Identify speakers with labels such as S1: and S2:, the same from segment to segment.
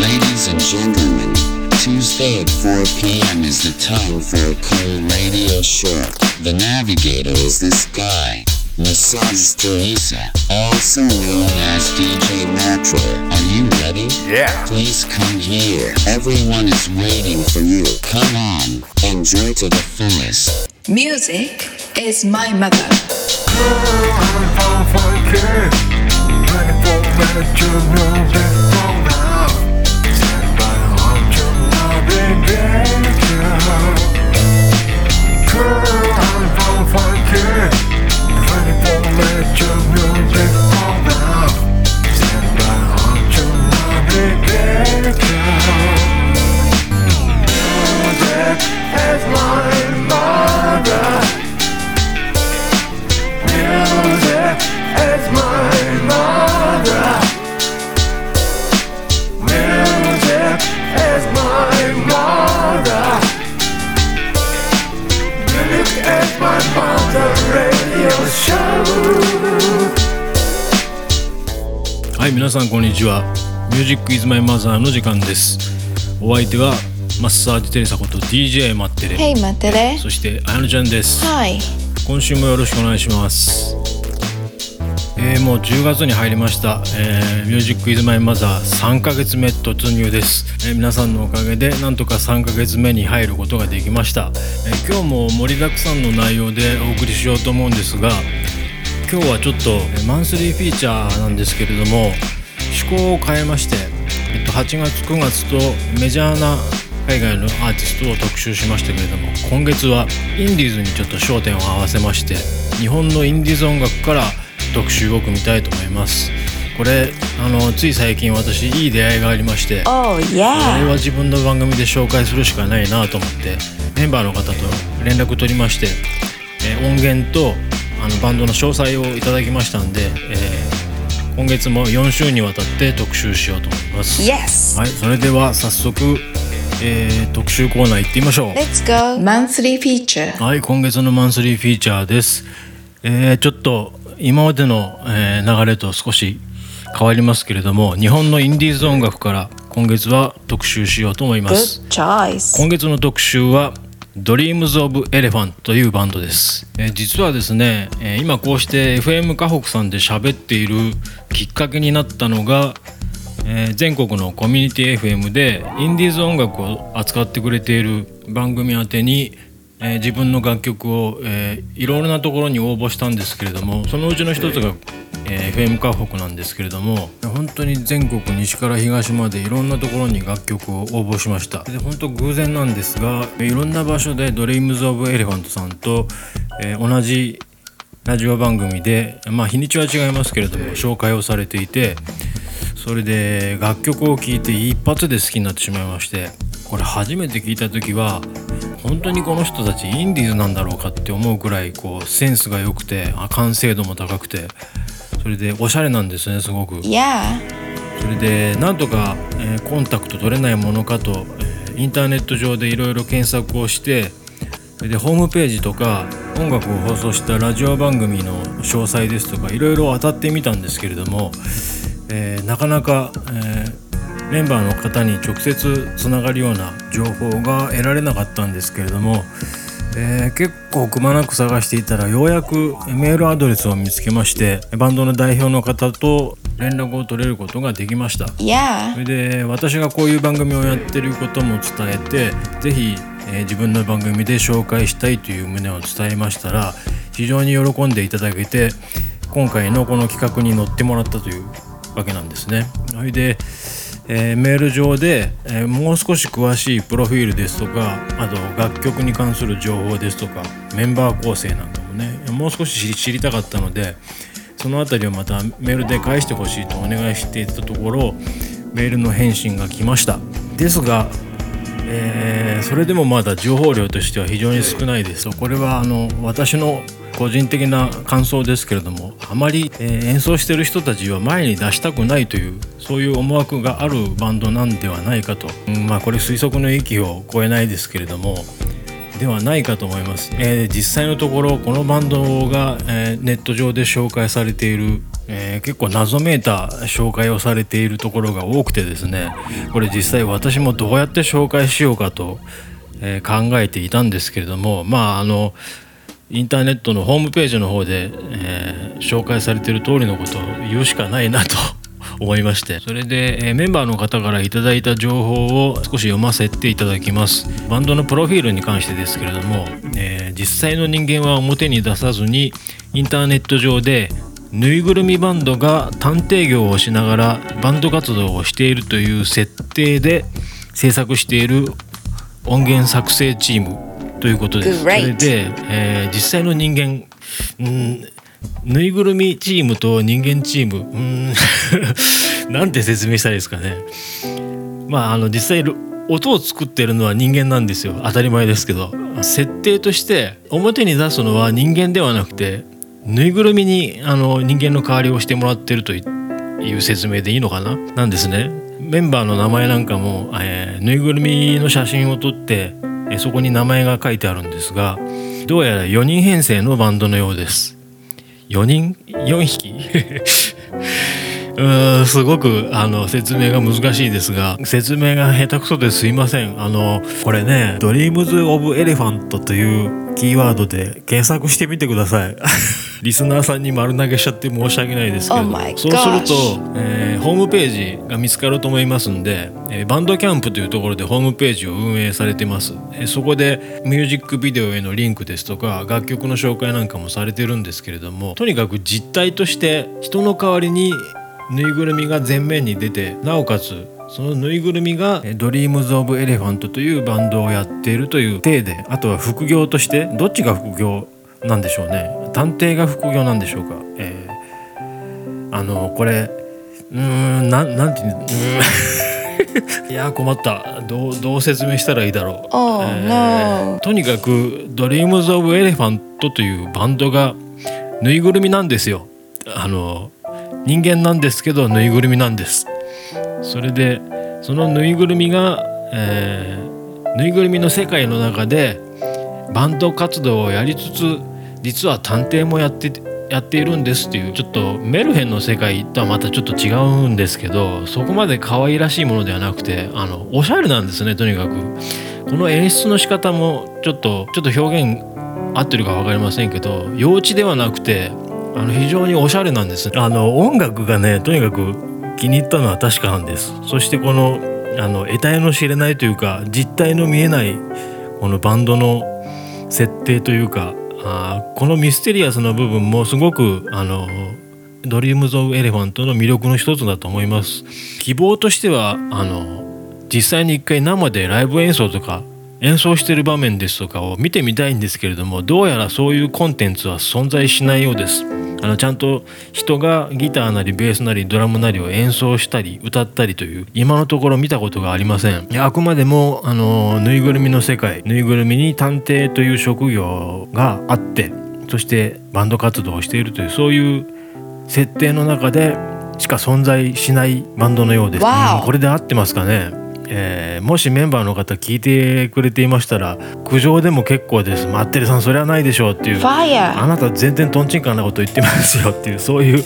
S1: Ladies and gentlemen, Tuesday at 4 p.m. is the time for a cool radio show. The navigator is this guy, Massage Teresa, also known as DJ Metro. Are you ready?
S2: Yeah.
S1: Please come here. Everyone is waiting for you. Come on, enjoy to the fullest.
S3: Music is my mother.
S4: Baby. Girl. Girl. ミュージックイズマイマザーの時間です。お相手はマッサージテレサこと DJ マッテレ
S3: Hey, 待ってれ。
S4: そしてあやのちゃんです。
S3: はい。
S4: 今週もよろしくお願いします。えー、もう10月に入りました、えー、ミュージックイズマイマザー3ヶ月目突入です、えー皆さんのおかげでなんとか3ヶ月目に入ることができました、えー今日も盛りだくさんの内容でお送りしようと思うんですが今日はちょっとえーマンスリーフィーチャーなんですけれども趣向を変えまして、えっと、8月9月とメジャーな海外のアーティストを特集しましたけれども今月はインディーズにちょっと焦点を合わせまして日本のインディーズ音楽から特集を組みたいと思いますこれあのつい最近私いい出会いがありまして
S3: Oh,
S4: これ.は自分の番組で紹介するしかないなと思ってメンバーの方と連絡取りまして、えー音源とあのバンドの詳細をいただきましたんで、えー今月も4週にわたって特集しようと思います。
S3: Yes.
S4: はい、それでは早速、えー特集コーナー行ってみましょう。
S3: Let's go. Monthly feature.
S4: はい、今月のマンスリーフィーチャーです。えーちょっと今までの、えー流れと少し変わりますけれども、日本のインディーズ音楽から今月は特集しようと思います。
S3: Good choice.
S4: 今月の特集は Dreams of Elephant というバンドです、えー実はですね、えー今こうして FM 河北さんで喋っているきっかけになったのが、えー全国のコミュニティ FM でインディーズ音楽を扱ってくれている番組宛てに、え自分の楽曲を、えーいろいろなところに応募したんですけれどもそのうちの一つが、えー FM 河北なんですけれども本当に全国西から東までいろんなところに楽曲を応募しました。で本当偶然なんですがいろんな場所で Dreams of Elephant さんと、えー同じラジオ番組でまあ日にちは違いますけれども紹介をされていてそれで楽曲を聴いて一発で好きになってしまいましてこれ初めて聞いた時は本当にこの人たちインディーズなんだろうかって思うくらいこうセンスが良くて完成度も高くてそれでおしゃれなんですねすごく。
S3: Yeah.
S4: それでなんとか、えーコンタクト取れないものかと、えーインターネット上でいろいろ検索をしてそれでホームページとか音楽を放送したラジオ番組の詳細ですとかいろいろ当たってみたんですけれども、えーなかなか、えーメンバーの方に直接つながるような情報が得られなかったんですけれども、えー結構くまなく探していたらようやくメールアドレスを見つけましてバンドの代表の方と連絡を取れることができました.それで私がこういう番組をやってることも伝えてぜひ、えー自分の番組で紹介したいという旨を伝えましたら非常に喜んでいただけて今回のこの企画に乗ってもらったというわけなんですね。それで、えーメール上で、えーもう少し詳しいプロフィールですとかあと楽曲に関する情報ですとかメンバー構成なんかもねもう少し知りたかったのでその辺りをまたメールで返してほしいとお願いしていたところメールの返信が来ました。ですが、えーそれでもまだ情報量としては非常に少ないです。これはあの私の個人的な感想ですけれどもあまり、えー演奏してる人たちは前に出したくないというそういう思惑があるバンドなんではないかと、うんまあこれ推測の域を超えないですけれどもではないかと思います、えー実際のところこのバンドが、えーネット上で紹介されている、えー結構謎めいた紹介をされているところが多くてですね。これ実際私もどうやって紹介しようかと、え考えていたんですけれどもまああのインターネットのホームページの方で、え紹介されている通りのことを言うしかないなと思いましてそれで、えーメンバーの方からいただいた情報を少し読ませていただきますバンドのプロフィールに関してですけれども、えー実際の人間は表に出さずにインターネット上でぬいぐるみバンドが探偵業をしながらバンド活動をしているという設定で制作している音源作成チームということです。そ.れで、えー実際の人間うんぬいぐるみチームと人間チーム。うん。なんて説明したいですかね。まああの実際音を作ってるのは人間なんですよ。当たり前ですけど。設定として表に出すのは人間ではなくてぬいぐるみにあの人間の代わりをしてもらってるという説明でいいのかな。なんですね。メンバーの名前なんかも、えーぬいぐるみの写真を撮って、そこに名前が書いてあるんですがどうやら4人編成のバンドのようです。4人？4匹？うーんすごくあの説明が難しいですが説明が下手くそですいません。あのこれね「Dreams of Elephant」というキーワードで検索してみてください。リスナーさんに丸投げしちゃって申し訳ないですけ
S3: Oh
S4: ど
S3: my
S4: そうすると、えーホームページが見つかると思いますんで、えバンドキャンプというところでホームページを運営されてます、えそこでミュージックビデオへのリンクですとか楽曲の紹介なんかもされてるんですけれどもとにかく実態として人の代わりにぬいぐるみが前面に出てなおかつそのぬいぐるみがえー Dreams of Elephant というバンドをやっているという体であとは副業としてどっちが副業なんでしょうね。探偵が副業なんでしょうか、えーあのこれうーんなんなんていうの？いやー困った。どうどう説明したらいいだろう、
S3: Oh, no.
S4: とにかく Dreams of Elephant というバンドがぬいぐるみなんですよ。あの人間なんですけどぬいぐるみなんです。それでそのぬいぐるみが、えーぬいぐるみの世界の中でバンド活動をやりつつ実は探偵もやってやっているんですっていうちょっとメルヘンの世界とはまたちょっと違うんですけどそこまで可愛らしいものではなくてあのおしゃれなんですねとにかく。この演出の仕方もちょっとちょっと表現合ってるか分かりませんけど幼稚ではなくてあの非常におしゃれなんです。あの音楽がねとにかく気に入ったのは確かなんです。そしてこのあの得体の知れないというか実体の見えないこのバンドの設定というかあこのミステリアスな部分もすごくあのドリームズ・オブ・エレファントの魅力の一つだと思います。希望としてはあの実際に一回生でライブ演奏とか演奏してる場面ですとかを見てみたいんですけれどもどうやらそういうコンテンツは存在しないようです。あのちゃんと人がギターなりベースなりドラムなりを演奏したり歌ったりという今のところ見たことがありません。あくまでもあのぬいぐるみの世界ぬいぐるみに探偵という職業があってそしてバンド活動をしているというそういう設定の中でしか存在しないバンドのようです、うんこれで合ってますかね？えーもしメンバーの方聞いてくれていましたら苦情でも結構です「マッテルさんそれはないでしょう」っていう。あ.なた全然とんちんかんなこと言ってますよっていうそういう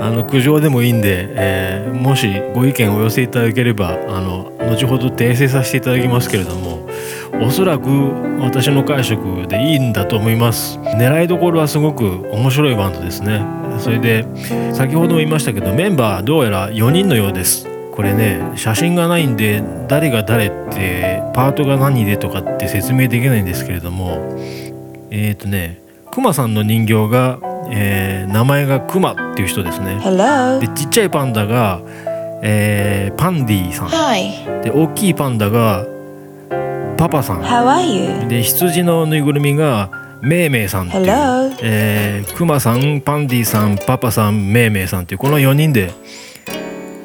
S4: あの苦情でもいいんで、えーもしご意見をお寄せいただければあの後ほど訂正させていただきますけれどもおそらく私の解釈でいいんだと思います。狙いどころはすごく面白いバンドですね。それで先ほども言いましたけどメンバーどうやら4人のようですこれね写真がないんで誰が誰ってパートが何でとかって説明できないんですけれどもえっ、ー、とねクマさんの人形が、えー名前がクマっていう人ですね
S3: Hello.
S4: でちっちゃいパンダが、えーパンディさん
S3: Hi.
S4: で大きいパンダがパパさん
S3: How are you?
S4: で羊のぬいぐるみがメイメイさんっていう、
S3: Hello.
S4: えークマさんパンディさんパパさんメイメイさんっていうこの4人で、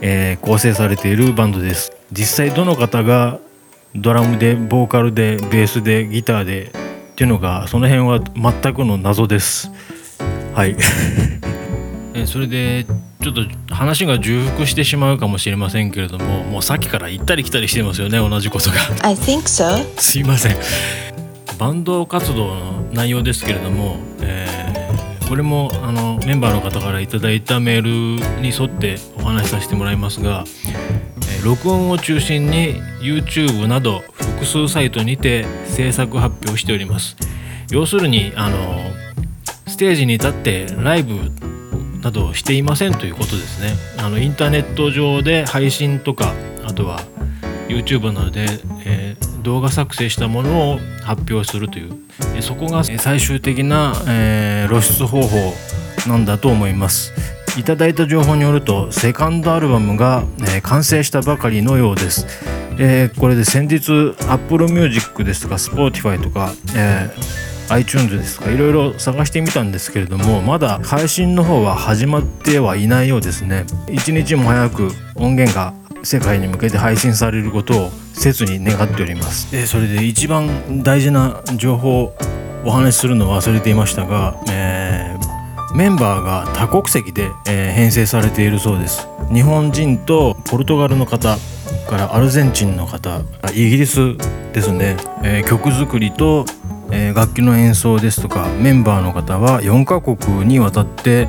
S4: えー構成されているバンドです。実際どの方がドラムでボーカルでベースでギターでっていうのがその辺は全くの謎です。はい。えーそれでちょっと話が重複してしまうかもしれませんけれどももうさっきから行ったり来たりしてますよね同じことが。
S3: I think so.
S4: すいません。バンド活動の内容ですけれども、えーこれもあのメンバーの方からいただいたメールに沿ってお話しさせてもらいますが、えー録音を中心に YouTube など複数サイトにて制作発表しております。要するにあのステージに立ってライブなどをしていませんということですね。あのインターネット上で配信とかあとは YouTube などで、えー動画作成したものを発表するという。そこが最終的な、え露出方法なんだと思います。いただいた情報によるとセカンドアルバムが、え完成したばかりのようです、えこれで先日 Apple Music ですとか Spotify とか、え iTunes ですとかいろいろ探してみたんですけれどもまだ配信の方は始まってはいないようですね。一日も早く音源が世界に向けて配信されることを切に願っております。でそれで一番大事な情報をお話しするのを忘れていましたが、えーメンバーが多国籍で、えー編成されているそうです。日本人とポルトガルの方からアルゼンチンの方イギリスですね、えー曲作りと、えー楽器の演奏ですとかメンバーの方は4カ国にわたって、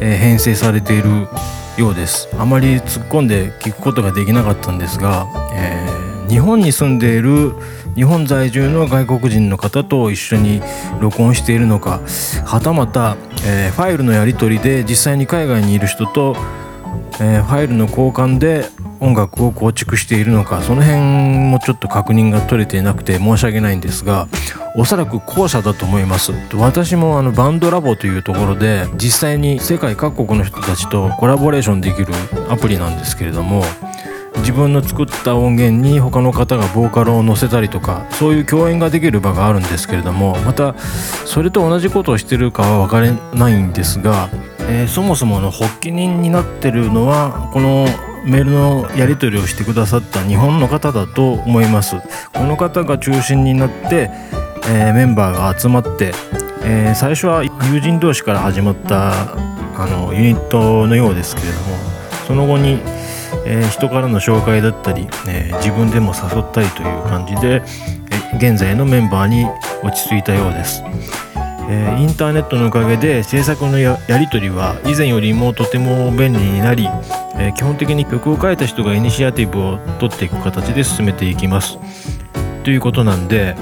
S4: えー編成されているようです。あまり突っ込んで聞くことができなかったんですが、えー日本に住んでいる日本在住の外国人の方と一緒に録音しているのかはたまた、えーファイルのやり取りで実際に海外にいる人と、えーファイルの交換で音楽を構築しているのかその辺もちょっと確認が取れていなくて申し訳ないんですがおそらく後者だと思います。私もあのバンドラボというところで実際に世界各国の人たちとコラボレーションできるアプリなんですけれども自分の作った音源に他の方がボーカルを乗せたりとかそういう共演ができる場があるんですけれどもまたそれと同じことをしてるかは分からないんですが、えーそもそもの発起人になってるのはこのメールのやり取りをしてくださった日本の方だと思います。この方が中心になって、えーメンバーが集まって、えー最初は友人同士から始まったあのユニットのようですけれどもその後にえー人からの紹介だったり、え自分でも誘ったりという感じで、え現在のメンバーに落ち着いたようです、えーインターネットのおかげで制作のやり取りは以前よりもとても便利になり、えー基本的に曲を書いた人がイニシアティブを取っていく形で進めていきます。ということなんで、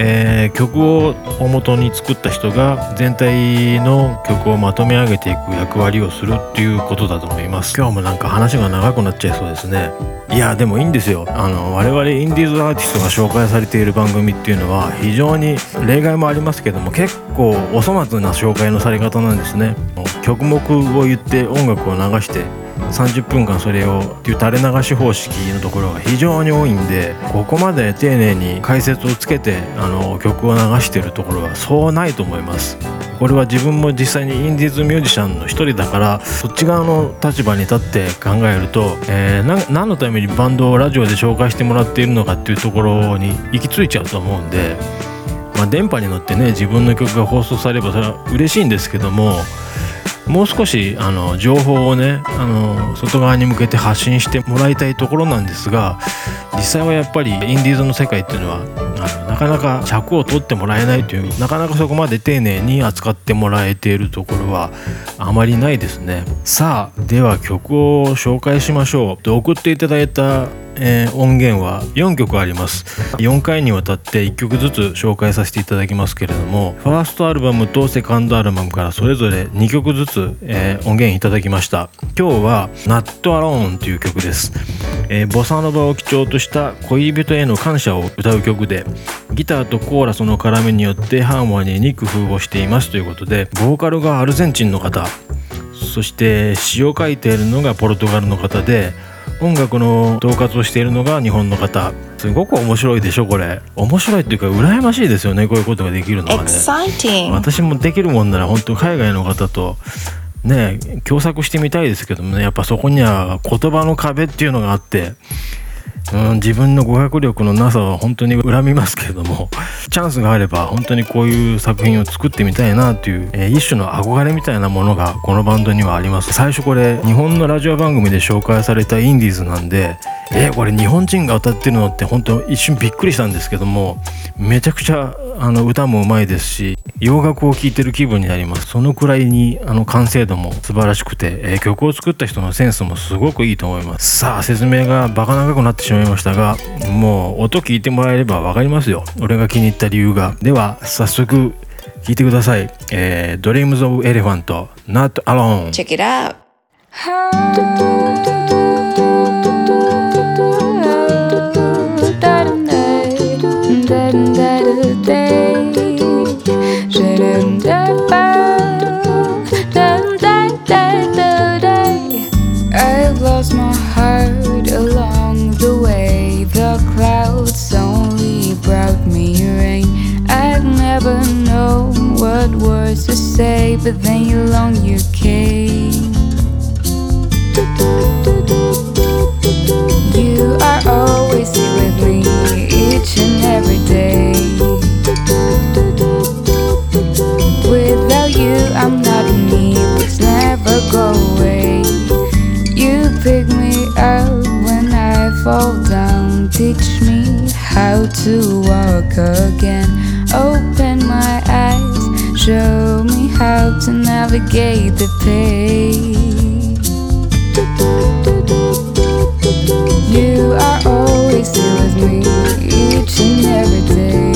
S4: えー曲を大元に作った人が全体の曲をまとめ上げていく役割をするっていうことだと思います。今日もなんか話が長くなっちゃいそうですね。いやでもいいんですよ。あの我々インディーズアーティストが紹介されている番組っていうのは非常に例外もありますけども結構お粗末な紹介のされ方なんですね。曲目を言って音楽を流して30分間それをっていう垂れ流し方式のところが非常に多いんでここまで丁寧に解説をつけてあの曲を流してるところはそうないと思います。これは自分も実際にインディーズミュージシャンの一人だからそっち側の立場に立って考えると、えーな何のためにバンドをラジオで紹介してもらっているのかっていうところに行き着いちゃうと思うんで、まあ、電波に乗ってね自分の曲が放送されればそれは嬉しいんですけどももう少しあの情報をねあの外側に向けて発信してもらいたいところなんですが実際はやっぱりインディーズの世界っていうのはあのなかなか尺を取ってもらえないというなかなかそこまで丁寧に扱ってもらえているところはあまりないですね。さあでは曲を紹介しましょう。で送っていただいたえー音源は4曲あります。4回にわたって1曲ずつ紹介させていただきますけれどもファーストアルバムとセカンドアルバムからそれぞれ2曲ずつ、えー音源いただきました。今日は「Not Alone」という曲です、えーボサノバを基調とした恋人への感謝を歌う曲でギターとコーラスの絡みによってハーモニーに工夫をしています。ということでボーカルがアルゼンチンの方。そして詩を書いているのがポルトガルの方で音楽の統括をしているのが日本の方。すごく面白いでしょこれ。面白いっていうか羨ましいですよねこういうことができるのはね.私もできるもんなら本当海外の方とね共作してみたいですけどもね。やっぱそこには言葉の壁っていうのがあって、うん、自分の語学力のなさは本当に恨みますけれどもチャンスがあれば本当にこういう作品を作ってみたいなっていう、えー一種の憧れみたいなものがこのバンドにはあります。最初これ日本のラジオ番組で紹介されたインディーズなんでえーこれ日本人が歌ってるのって本当一瞬びっくりしたんですけどもめちゃくちゃあの歌もうまいですし洋楽を聴いてる気分になります。そのくらいにあの完成度も素晴らしくて、えー曲を作った人のセンスもすごくいいと思います。さあ説明がバカ長くなってしまいましたがもう音聞いてもらえれば分かりますよ。俺が気に入った理由が。では早速聞いてください、えー、Dreams of Elephant Not Alone
S3: Check it out.
S2: Walk again. Open my eyes. Show me how to navigate the pain. You are always here with me each and every day.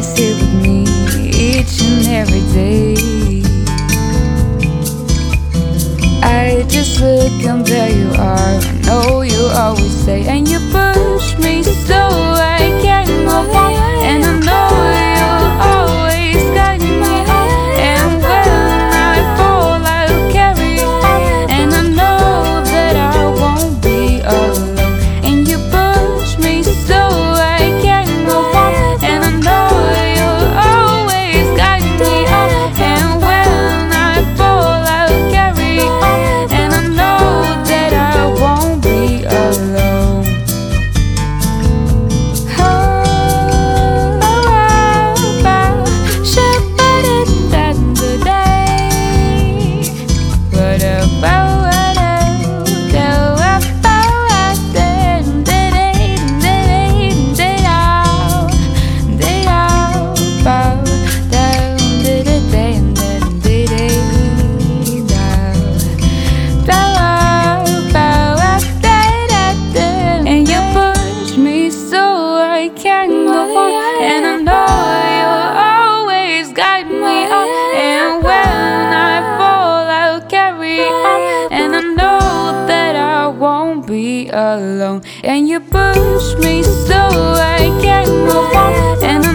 S2: Always here with me each and every day. I just look and there you are. I know you always say, and you push me so I can move on. Alone. And you push me so I can move on. And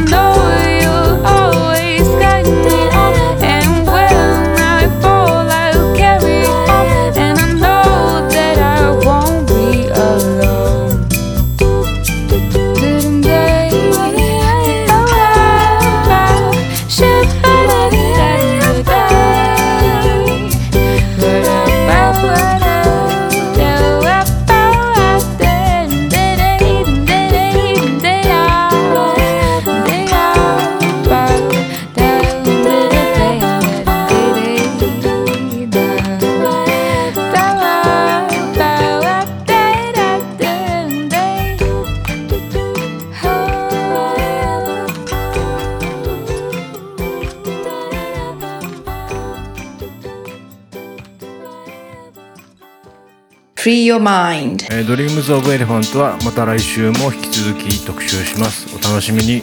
S3: Free Your Mind.
S4: えー、ドリームズ・オブ・エレファントはまた来週も引き続き特集します。お楽しみに。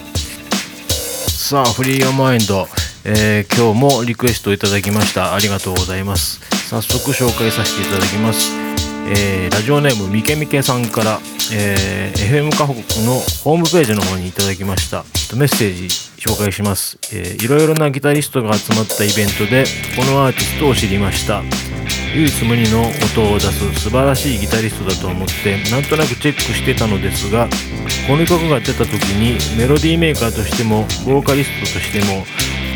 S4: さあ Free Your Mind、えー今日もリクエストいただきました。ありがとうございます。早速紹介させていただきます、えーラジオネームみけみけさんから、えー FM 河北のホームページの方にいただきました。メッセージ紹介します、えーいろいろなギタリストが集まったイベントでこのアーティストを知りました。唯一無二の音を出す素晴らしいギタリストだと思ってなんとなくチェックしてたのですがこの曲が出た時にメロディーメーカーとしてもボーカリストとしても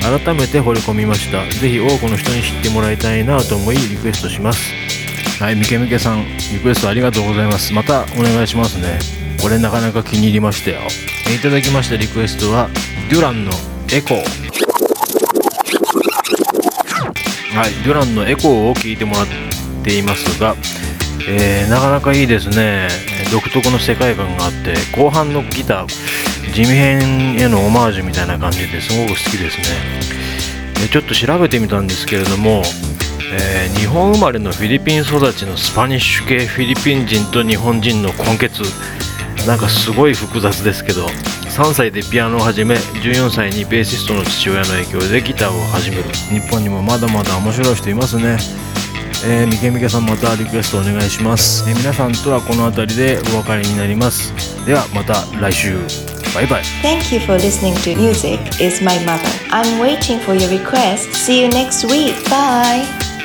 S4: 改めて惚れ込みました。ぜひ多くの人に知ってもらいたいなと思いリクエストします。はいみけみけさんリクエストありがとうございます。またお願いしますね。これなかなか気に入りましたよ。いただきましたリクエストはデュランのエコー。はい、デュランのエコーを聞いてもらっていますが、えーなかなかいいですね。独特の世界観があって後半のギター地味編へのオマージュみたいな感じですごく好きですね。でちょっと調べてみたんですけれども、えー日本生まれのフィリピン育ちのスパニッシュ系フィリピン人と日本人の混血。なんかすごい複雑ですけど3歳でピアノを始め14歳にベーシストの父親の影響でギターを始める。日本にもまだまだ面白い人いますね。えー、みけみけさんまたリクエストお願いします、えー皆さんとはこの辺りでお別れになります。ではまた来週。バイバイ。
S3: Thank you for listening to Music is My Mother. I'm waiting for your request. See you next week. Bye.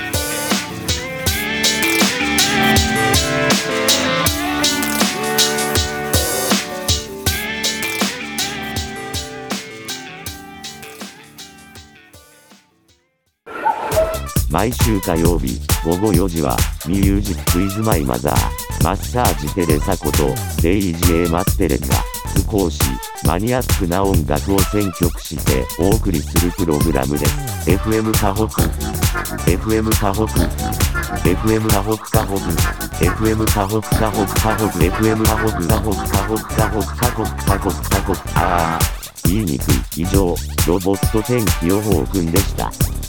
S5: 毎週火曜日午後4時はミュージックイズマイマザーマッサージテレサことデイジエマッテレンが少しマニアックな音楽を選曲してお送りするプログラムです。FM カホク FM カホク FM カホクカホク FM カホクカホク FM カホクカホクカホクカホクカホクカホクカホクあ言いにくい以上ロボット天気予報くんでした